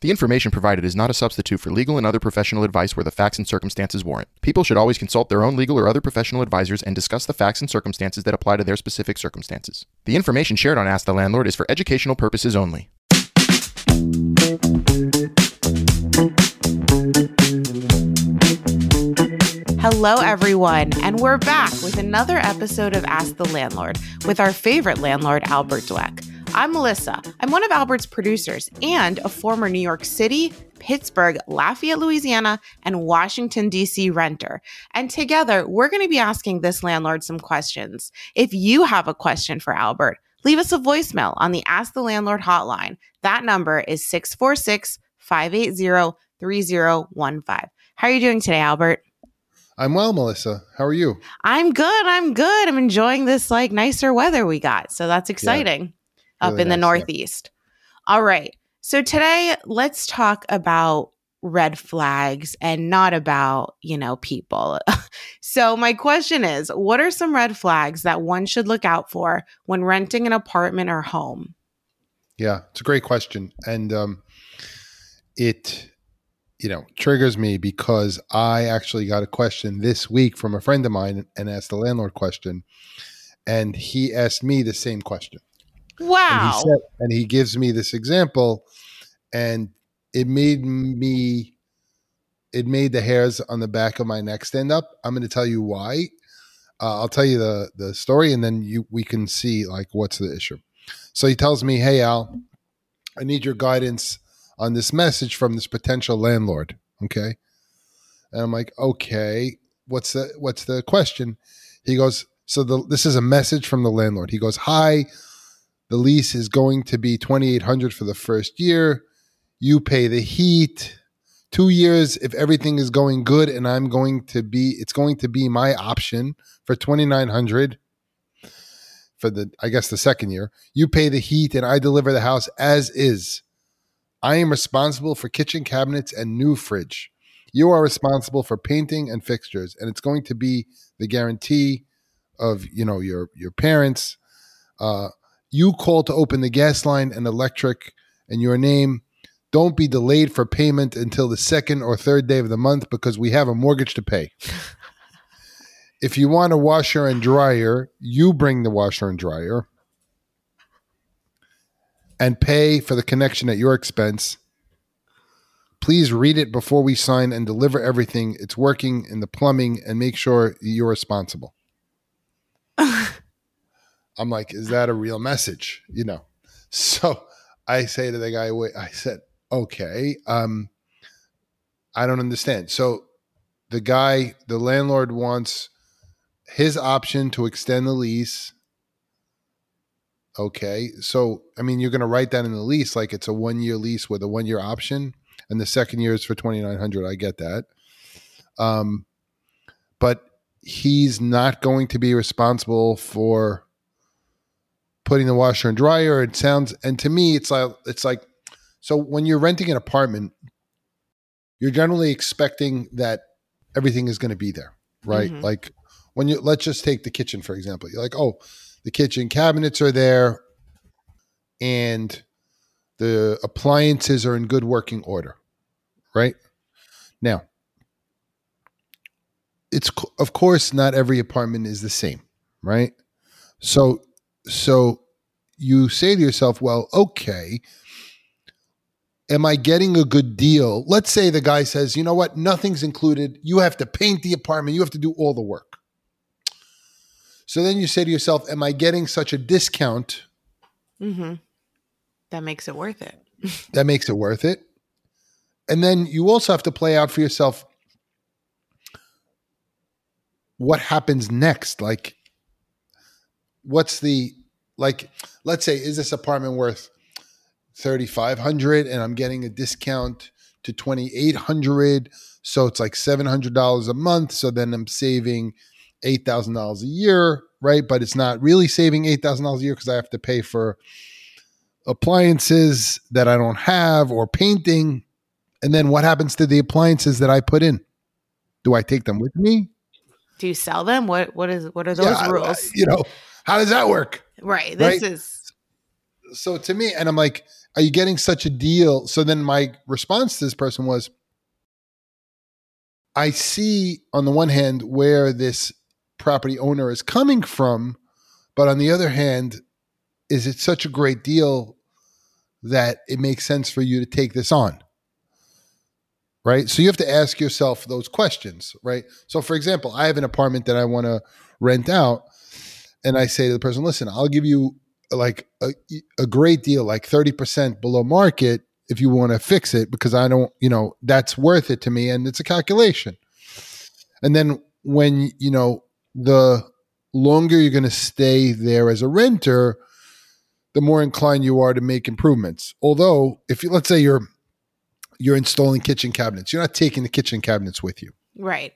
The information provided is not a substitute for legal and other professional advice where the facts and circumstances warrant. People should always consult their own legal or other professional advisors and discuss the facts and circumstances that apply to their specific circumstances. The information shared on Ask the Landlord is for educational purposes only. Hello, everyone, and we're back with another episode of Ask the Landlord with our favorite landlord, Albert Dweck. I'm Melissa. I'm one of Albert's producers and a former New York City, Pittsburgh, Lafayette, Louisiana, and Washington, D.C. renter. And together, we're going to be asking this landlord some questions. If you have a question for Albert, leave us a voicemail on the Ask the Landlord hotline. That number is 646 580 3015. How are you doing today, Albert? I'm well, Melissa. How are you? I'm good. I'm good. I'm enjoying this like nicer weather we got. So that's exciting up Really in the nice, yeah. Northeast. All right. So today, let's talk about red flags and not about, you know, people. so my question is, what are some red flags that one should look out for when renting an apartment or home? Yeah, it's a great question, and um, it, you know, triggers me because I actually got a question this week from a friend of mine and asked the landlord question, and he asked me the same question. And Wow. he said, and he gives me this example, and it made me, it made the hairs on the back of my neck stand up. I'm going to tell you why. Uh, I'll tell you the the story, and then you we can see like what's the issue. So he tells me, "Hey Al, I need your guidance on this message from this potential landlord." Okay, and I'm like, "Okay, what's the what's the question?" He goes, "So the this is a message from the landlord." He goes, "Hi." The lease is going to be twenty eight hundred for the first year. You pay the heat. Two years if everything is going good, and I'm going to be. It's going to be my option for twenty nine hundred for the. I guess the second year. You pay the heat, and I deliver the house as is. I am responsible for kitchen cabinets and new fridge. You are responsible for painting and fixtures, and it's going to be the guarantee of you know your your parents. Uh, you call to open the gas line and electric and your name. Don't be delayed for payment until the second or third day of the month because we have a mortgage to pay. if you want a washer and dryer, you bring the washer and dryer and pay for the connection at your expense. Please read it before we sign and deliver everything. It's working in the plumbing and make sure you're responsible. I'm like, is that a real message? You know. So I say to the guy, wait, I said, okay. Um, I don't understand. So the guy, the landlord wants his option to extend the lease. Okay. So I mean you're gonna write that in the lease like it's a one year lease with a one year option, and the second year is for twenty nine hundred. I get that. Um but he's not going to be responsible for putting the washer and dryer. It sounds, and to me, it's like it's like so when you're renting an apartment, you're generally expecting that everything is going to be there, right? Mhm. Like when you let's just take the kitchen for example. You're like, oh, the kitchen cabinets are there, and the appliances are in good working order, right? Now, it's of course not every apartment is the same, right? So so you say to yourself, well, okay, am I getting a good deal? Let's say the guy says, you know what, nothing's included. You have to paint the apartment, you have to do all the work. So then you say to yourself, am I getting such a discount hmm That makes it worth it. that makes it worth it? And then you also have to play out for yourself what happens next. Like, what's the like? Let's say, is this apartment worth thirty five hundred, and I'm getting a discount to twenty eight hundred, so it's like seven hundred dollars a month. So then I'm saving eight thousand dollars a year, right? But it's not really saving eight thousand dollars a year because I have to pay for appliances that I don't have or painting. And then what happens to the appliances that I put in? Do I take them with me? Do you sell them? What what is what are those Yeah, I- I- rules? you know, how does that work? right. This right? is So to me, and I'm like, are you getting such a deal? So then my response to this person was, I see on the one hand where this property owner is coming from, but on the other hand, is it such a great deal that it makes sense for you to take this on? Right. So you have to ask yourself those questions. Right. So, for example, I have an apartment that I want to rent out, and I say to the person, listen, I'll give you like a, a great deal, like 30% below market if you want to fix it, because I don't, you know, that's worth it to me. And it's a calculation. And then when, you know, the longer you're going to stay there as a renter, the more inclined you are to make improvements. Although, if you let's say you're you're installing kitchen cabinets, you're not taking the kitchen cabinets with you. Right.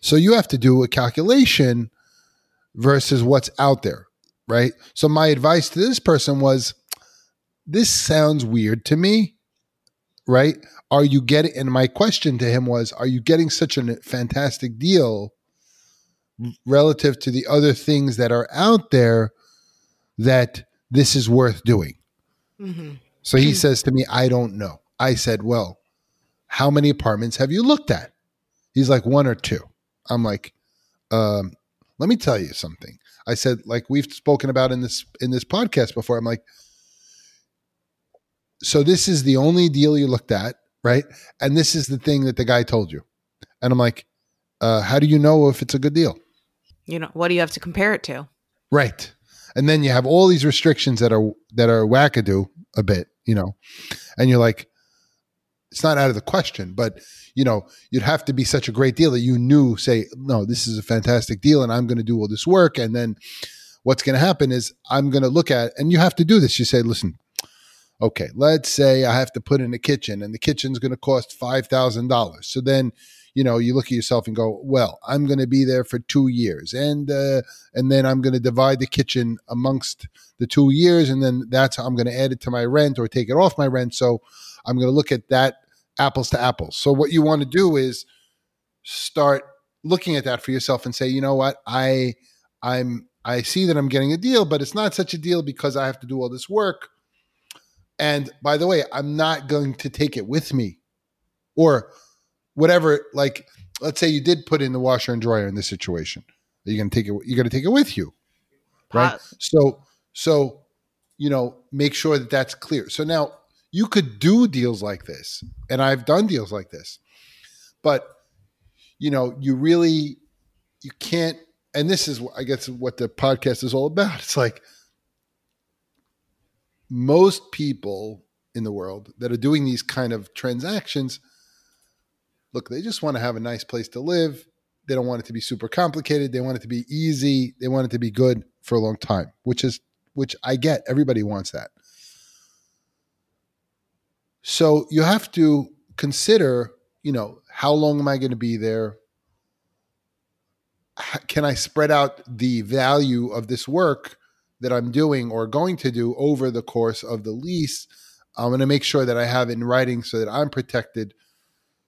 So you have to do a calculation versus what's out there, right? So my advice to this person was this sounds weird to me, right? Are you getting and my question to him was are you getting such a fantastic deal relative to the other things that are out there that this is worth doing. Mm-hmm. So he says to me, I don't know. I said, Well, how many apartments have you looked at? He's like, One or two. I'm like, um, let me tell you something. I said, like we've spoken about in this in this podcast before. I'm like, so this is the only deal you looked at, right? And this is the thing that the guy told you. And I'm like, uh, how do you know if it's a good deal? You know, what do you have to compare it to? Right and then you have all these restrictions that are that are wackadoo a bit, you know, and you're like, it's not out of the question, but you know, you'd have to be such a great deal that you knew, say, no, this is a fantastic deal, and I'm going to do all this work, and then what's going to happen is I'm going to look at, and you have to do this. You say, listen, okay, let's say I have to put in a kitchen, and the kitchen's going to cost five thousand dollars. So then you know you look at yourself and go well i'm going to be there for two years and uh, and then i'm going to divide the kitchen amongst the two years and then that's how i'm going to add it to my rent or take it off my rent. So i'm going to look at that apples to apples. So what you want to do is start looking at that for yourself and say you know what? I i'm i see that i'm getting a deal but it's not such a deal because i have to do all this work and by the way i'm not going to take it with me. Or whatever like let's say you did put in the washer and dryer in this situation you're you going to take it you're going to take it with you right? So so you know make sure that that's clear. So now you could do deals like this and i've done deals like this but you know you really you can't and this is i guess what the podcast is all about. It's like most people in the world that are doing these kind of transactions look, they just want to have a nice place to live. They don't want it to be super complicated. They want it to be easy. They want it to be good for a long time, which is which I get. Everybody wants that. So you have to consider, you know, how long am I going to be there? Can I spread out the value of this work that I'm doing or going to do over the course of the lease? I'm going to make sure that I have it in writing so that I'm protected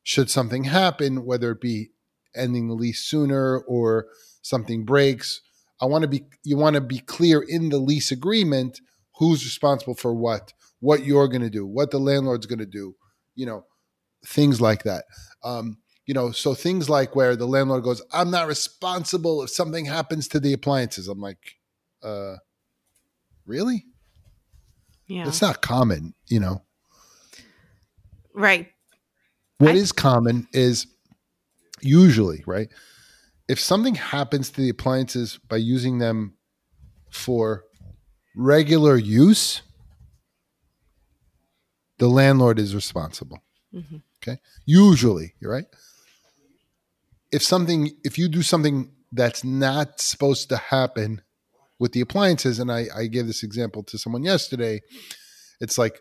should something happen, whether it be ending the lease sooner or something breaks. I want to be you want to be clear in the lease agreement who's responsible for what, what you're going to do, what the landlord's going to do, you know, things like that. Um, you know, so things like where the landlord goes, "I'm not responsible if something happens to the appliances." I'm like, uh, really? Yeah, it's not common, you know. Right, what I, is common is usually, right? If something happens to the appliances by using them for regular use, the landlord is responsible. Mm-hmm. Okay. Usually, you're right. If something, if you do something that's not supposed to happen with the appliances, and I, I gave this example to someone yesterday, it's like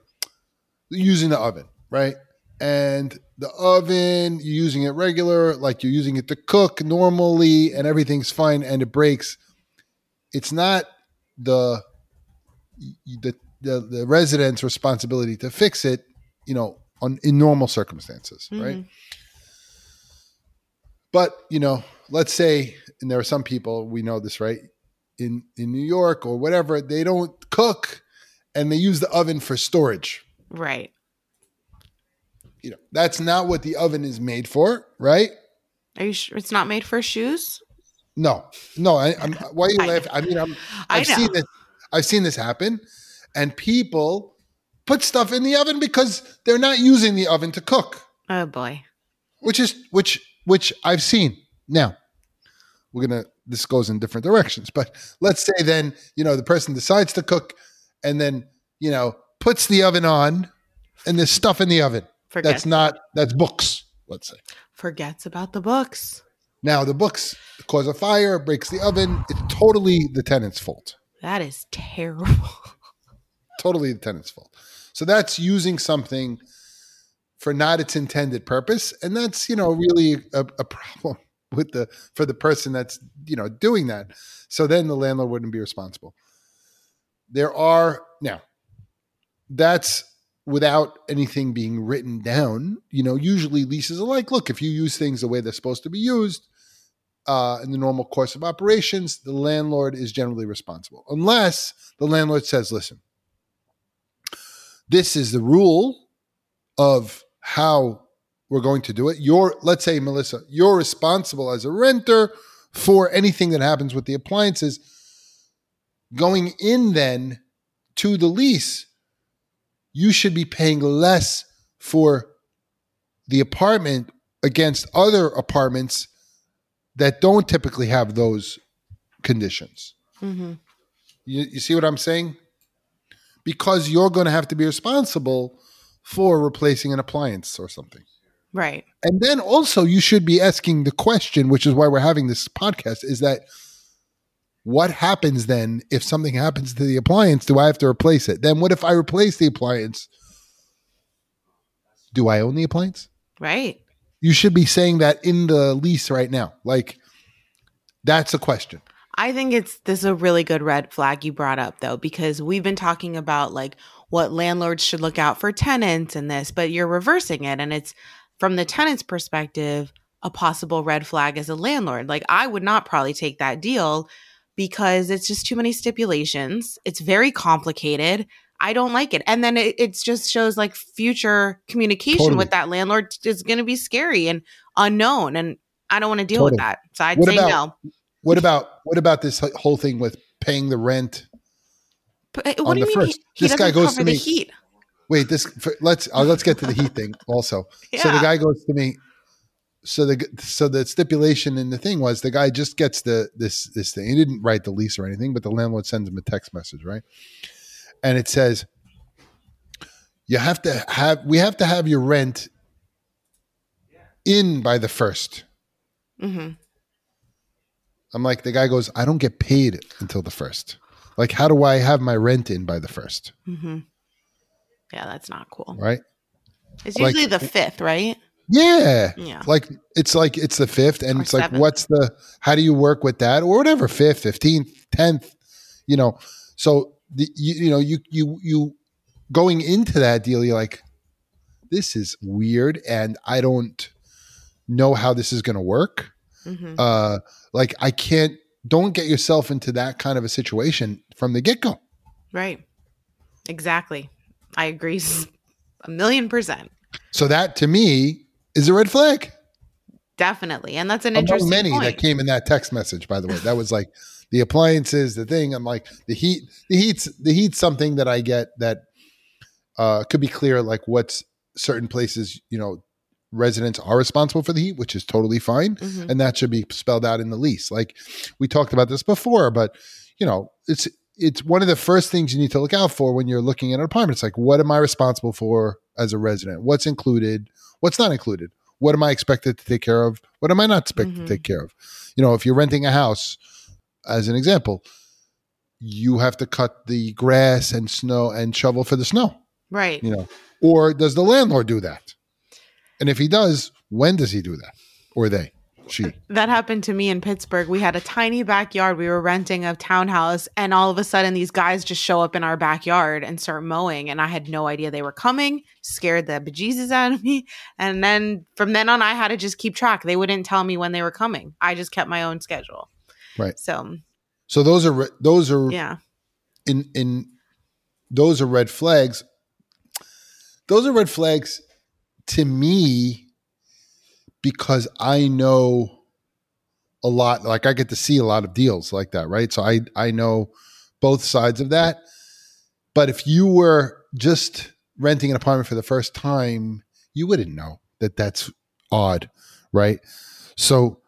using the oven, right? And the oven, you're using it regular, like you're using it to cook normally, and everything's fine, and it breaks. It's not the the the, the resident's responsibility to fix it, you know, on in normal circumstances, mm-hmm. right? But you know, let's say, and there are some people we know this, right? In in New York or whatever, they don't cook, and they use the oven for storage. Right. You know, that's not what the oven is made for, right? Are you sure it's not made for shoes? No, no. I, I'm, why are you laughing? I mean, I'm, I I've know. seen this. I've seen this happen, and people put stuff in the oven because they're not using the oven to cook, Oh boy. which is which which I've seen. Now, we're gonna. This goes in different directions, but let's say then you know the person decides to cook, and then you know puts the oven on, and there's stuff in the oven. Forget That's not. That's books. Let's say. forgets about the books. Now the books cause a fire, breaks the oven. It's totally the tenant's fault. That is terrible. Totally the tenant's fault. So that's using something for not its intended purpose, and that's you know really a, a problem with the for the person that's you know doing that. So then the landlord wouldn't be responsible. There are now that's without anything being written down. You know, usually leases are like, look, if you use things the way they're supposed to be used, uh, in the normal course of operations, the landlord is generally responsible, unless the landlord says, listen, this is the rule of how we're going to do it. You're, let's say, Melissa, you're responsible as a renter for anything that happens with the appliances. Going in then to the lease, you should be paying less for the apartment against other apartments that don't typically have those conditions. hmm You, you see what I'm saying? Because you're going to have to be responsible for replacing an appliance or something. Right. And then also, you should be asking the question, which is why we're having this podcast, is that what happens then if something happens to the appliance? Do I have to replace it? Then what if I replace the appliance? Do I own the appliance? Right. You should be saying that in the lease right now. Like, that's a question. I think it's this is a really good red flag you brought up though, because we've been talking about like what landlords should look out for tenants and this, but you're reversing it. And it's from the tenant's perspective, a possible red flag as a landlord. Like I would not probably take that deal because it's just too many stipulations. It's very complicated. I don't like it. And then it, it just shows like future communication Totally. with that landlord is going to be scary and unknown. And I don't want to deal with that. So I'd What say about- no. What about what about this whole thing with paying the rent? But, on what do you mean? He, he This guy goes to the me- heat. Wait, this for, let's uh, let's get to the heat thing also. So the guy goes to me. So the so the stipulation in the thing was the guy just gets the this this thing. He didn't write the lease or anything, but the landlord sends him a text message, right? And it says, "You have to have we have to have your rent in by the first. mm-hmm. I'm like, the guy goes, I don't get paid until the first. Like, how do I have my rent in by the first? mm-hmm. Yeah, that's not cool. Right? It's Like- usually the fifth, right? Yeah. Yeah. Like it's like it's the fifth, and Or it's like seventh. what's the how do you work with that or whatever fifth, fifteenth, tenth, you know? So the, you you know you you you going into that deal, you're like, this is weird, and I don't know how this is going to work. hmm Uh, like I can't. Don't get yourself into that kind of a situation from the get go. Right. Exactly. I agree a million percent. So that to me is a red flag. Definitely. And that's an among interesting many point. that came in that text message by the way that was like the appliances the thing i'm like the heat the heat's the heat's something that i get that uh could be clear like what's certain places you know residents are responsible for the heat which is totally fine Mhm. and that should be spelled out in the lease like we talked about this before but you know it's it's one of the first things you need to look out for when you're looking at an apartment it's like what am i responsible for as a resident what's included what's not included? What am i expected to take care of? What am i not expected Mhm. to take care of? You know if you're renting a house as an example you have to cut the grass and snow and shovel for the snow Right. you know or does the landlord do that? And if he does when does he do that? Or they she That happened to me in Pittsburgh. We had a tiny backyard. We were renting a townhouse, and all of a sudden, these guys just show up in our backyard and start mowing. And I had no idea they were coming, scared the bejesus out of me. And then from then on, I had to just keep track. They wouldn't tell me when they were coming. I just kept my own schedule. Right. So, so those are those are yeah. in in those are red flags. Those are red flags to me because I know a lot like I get to see a lot of deals like that, right? So I I know both sides of that. But if you were just renting an apartment for the first time, you wouldn't know that that's odd, right? So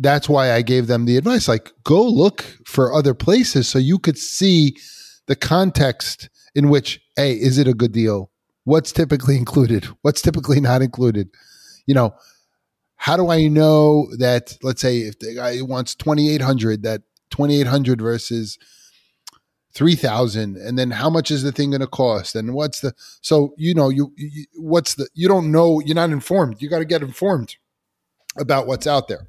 that's why I gave them the advice like go look for other places so you could see the context in which hey is it a good deal what's typically included what's typically not included you know how do I know that let's say if the guy wants 2800 that 2800 versus 3000 and then how much is the thing going to cost and what's the so you know you, you what's the you don't know you're not informed you got to get informed about what's out there.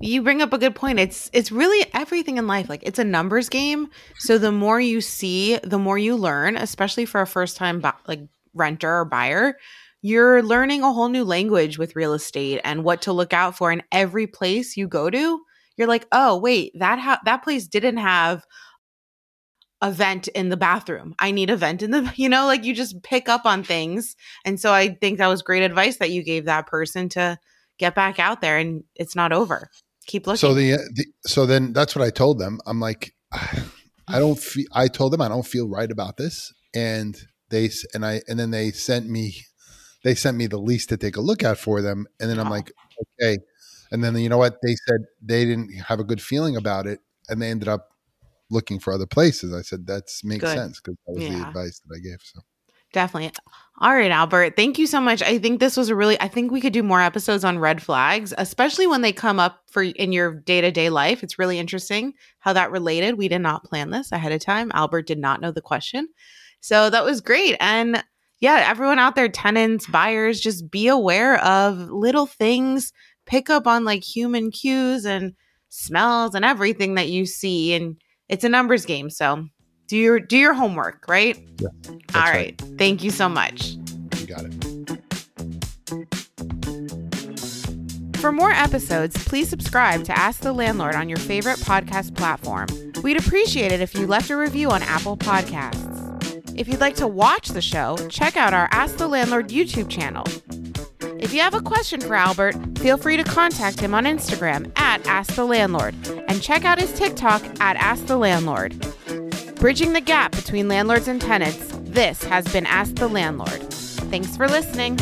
You bring up a good point. It's it's really everything in life like it's a numbers game. So the more you see the more you learn especially for a first time bu- like renter or buyer you're learning a whole new language with real estate and what to look out for in every place you go to you're like oh wait that ha- that place didn't have a vent in the bathroom. I need a vent in the, you know, like you just pick up on things. And so I think that was great advice that you gave that person to get back out there and it's not over. Keep looking. So the, uh, the so then that's what I told them. I'm like, I don't feel. I told them I don't feel right about this, and they and I and then they sent me, they sent me the lease to take a look at for them, and then I'm Oh. like, okay, and then you know what they said they didn't have a good feeling about it, and they ended up looking for other places. I said that's makes Good. sense because that was the advice that I gave. So Definitely. All right, Albert. Thank you so much. I think this was a really I think we could do more episodes on red flags, especially when they come up for in your day-to-day life. It's really interesting how that related. We did not plan this ahead of time. Albert did not know the question. So that was great. And yeah, everyone out there, tenants, buyers, just be aware of little things, pick up on like human cues and smells and everything that you see. And it's a numbers game. So do your do your homework, right? Yeah, All that's right. Thank you so much. you got it. For more episodes, please subscribe to Ask the Landlord on your favorite podcast platform. We'd appreciate it if you left a review on Apple Podcasts. If you'd like to watch the show, check out our Ask the Landlord YouTube channel. If you have a question for Albert, feel free to contact him on Instagram at Ask the Landlord and check out his TikTok at Ask the Landlord. Bridging the gap between landlords and tenants, this has been Ask the Landlord. Thanks for listening.